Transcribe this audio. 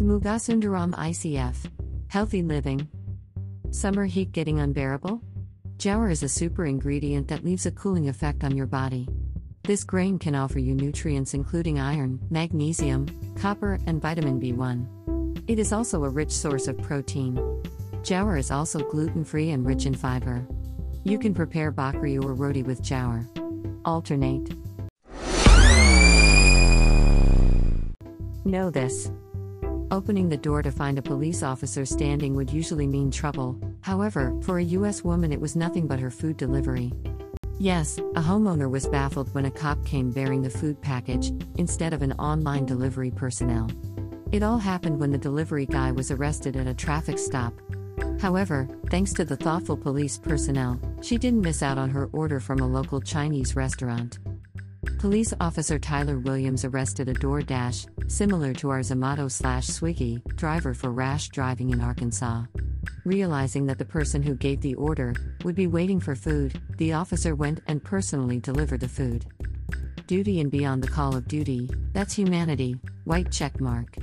Smugasundaram ICF. Healthy living. Summer heat getting unbearable? Jowar is a super ingredient that leaves a cooling effect on your body. This grain can offer you nutrients including iron, magnesium, copper, and vitamin B1. It is also a rich source of protein. Jowar is also gluten free and rich in fiber. You can prepare bakri or roti with jowar. Alternate. Know this. Opening the door to find a police officer standing would usually mean trouble, however, for a US woman it was nothing but her food delivery. Yes, a homeowner was baffled when a cop came bearing the food package, instead of an online delivery personnel. It all happened when the delivery guy was arrested at a traffic stop. However, thanks to the thoughtful police personnel, she didn't miss out on her order from a local Chinese restaurant. Police officer Tyler Williams arrested a DoorDash, similar to our Zomato slash Swiggy, driver for rash driving in Arkansas. Realizing that the person who gave the order would be waiting for food, the officer went and personally delivered the food. Duty and beyond the call of duty, that's humanity, white check mark.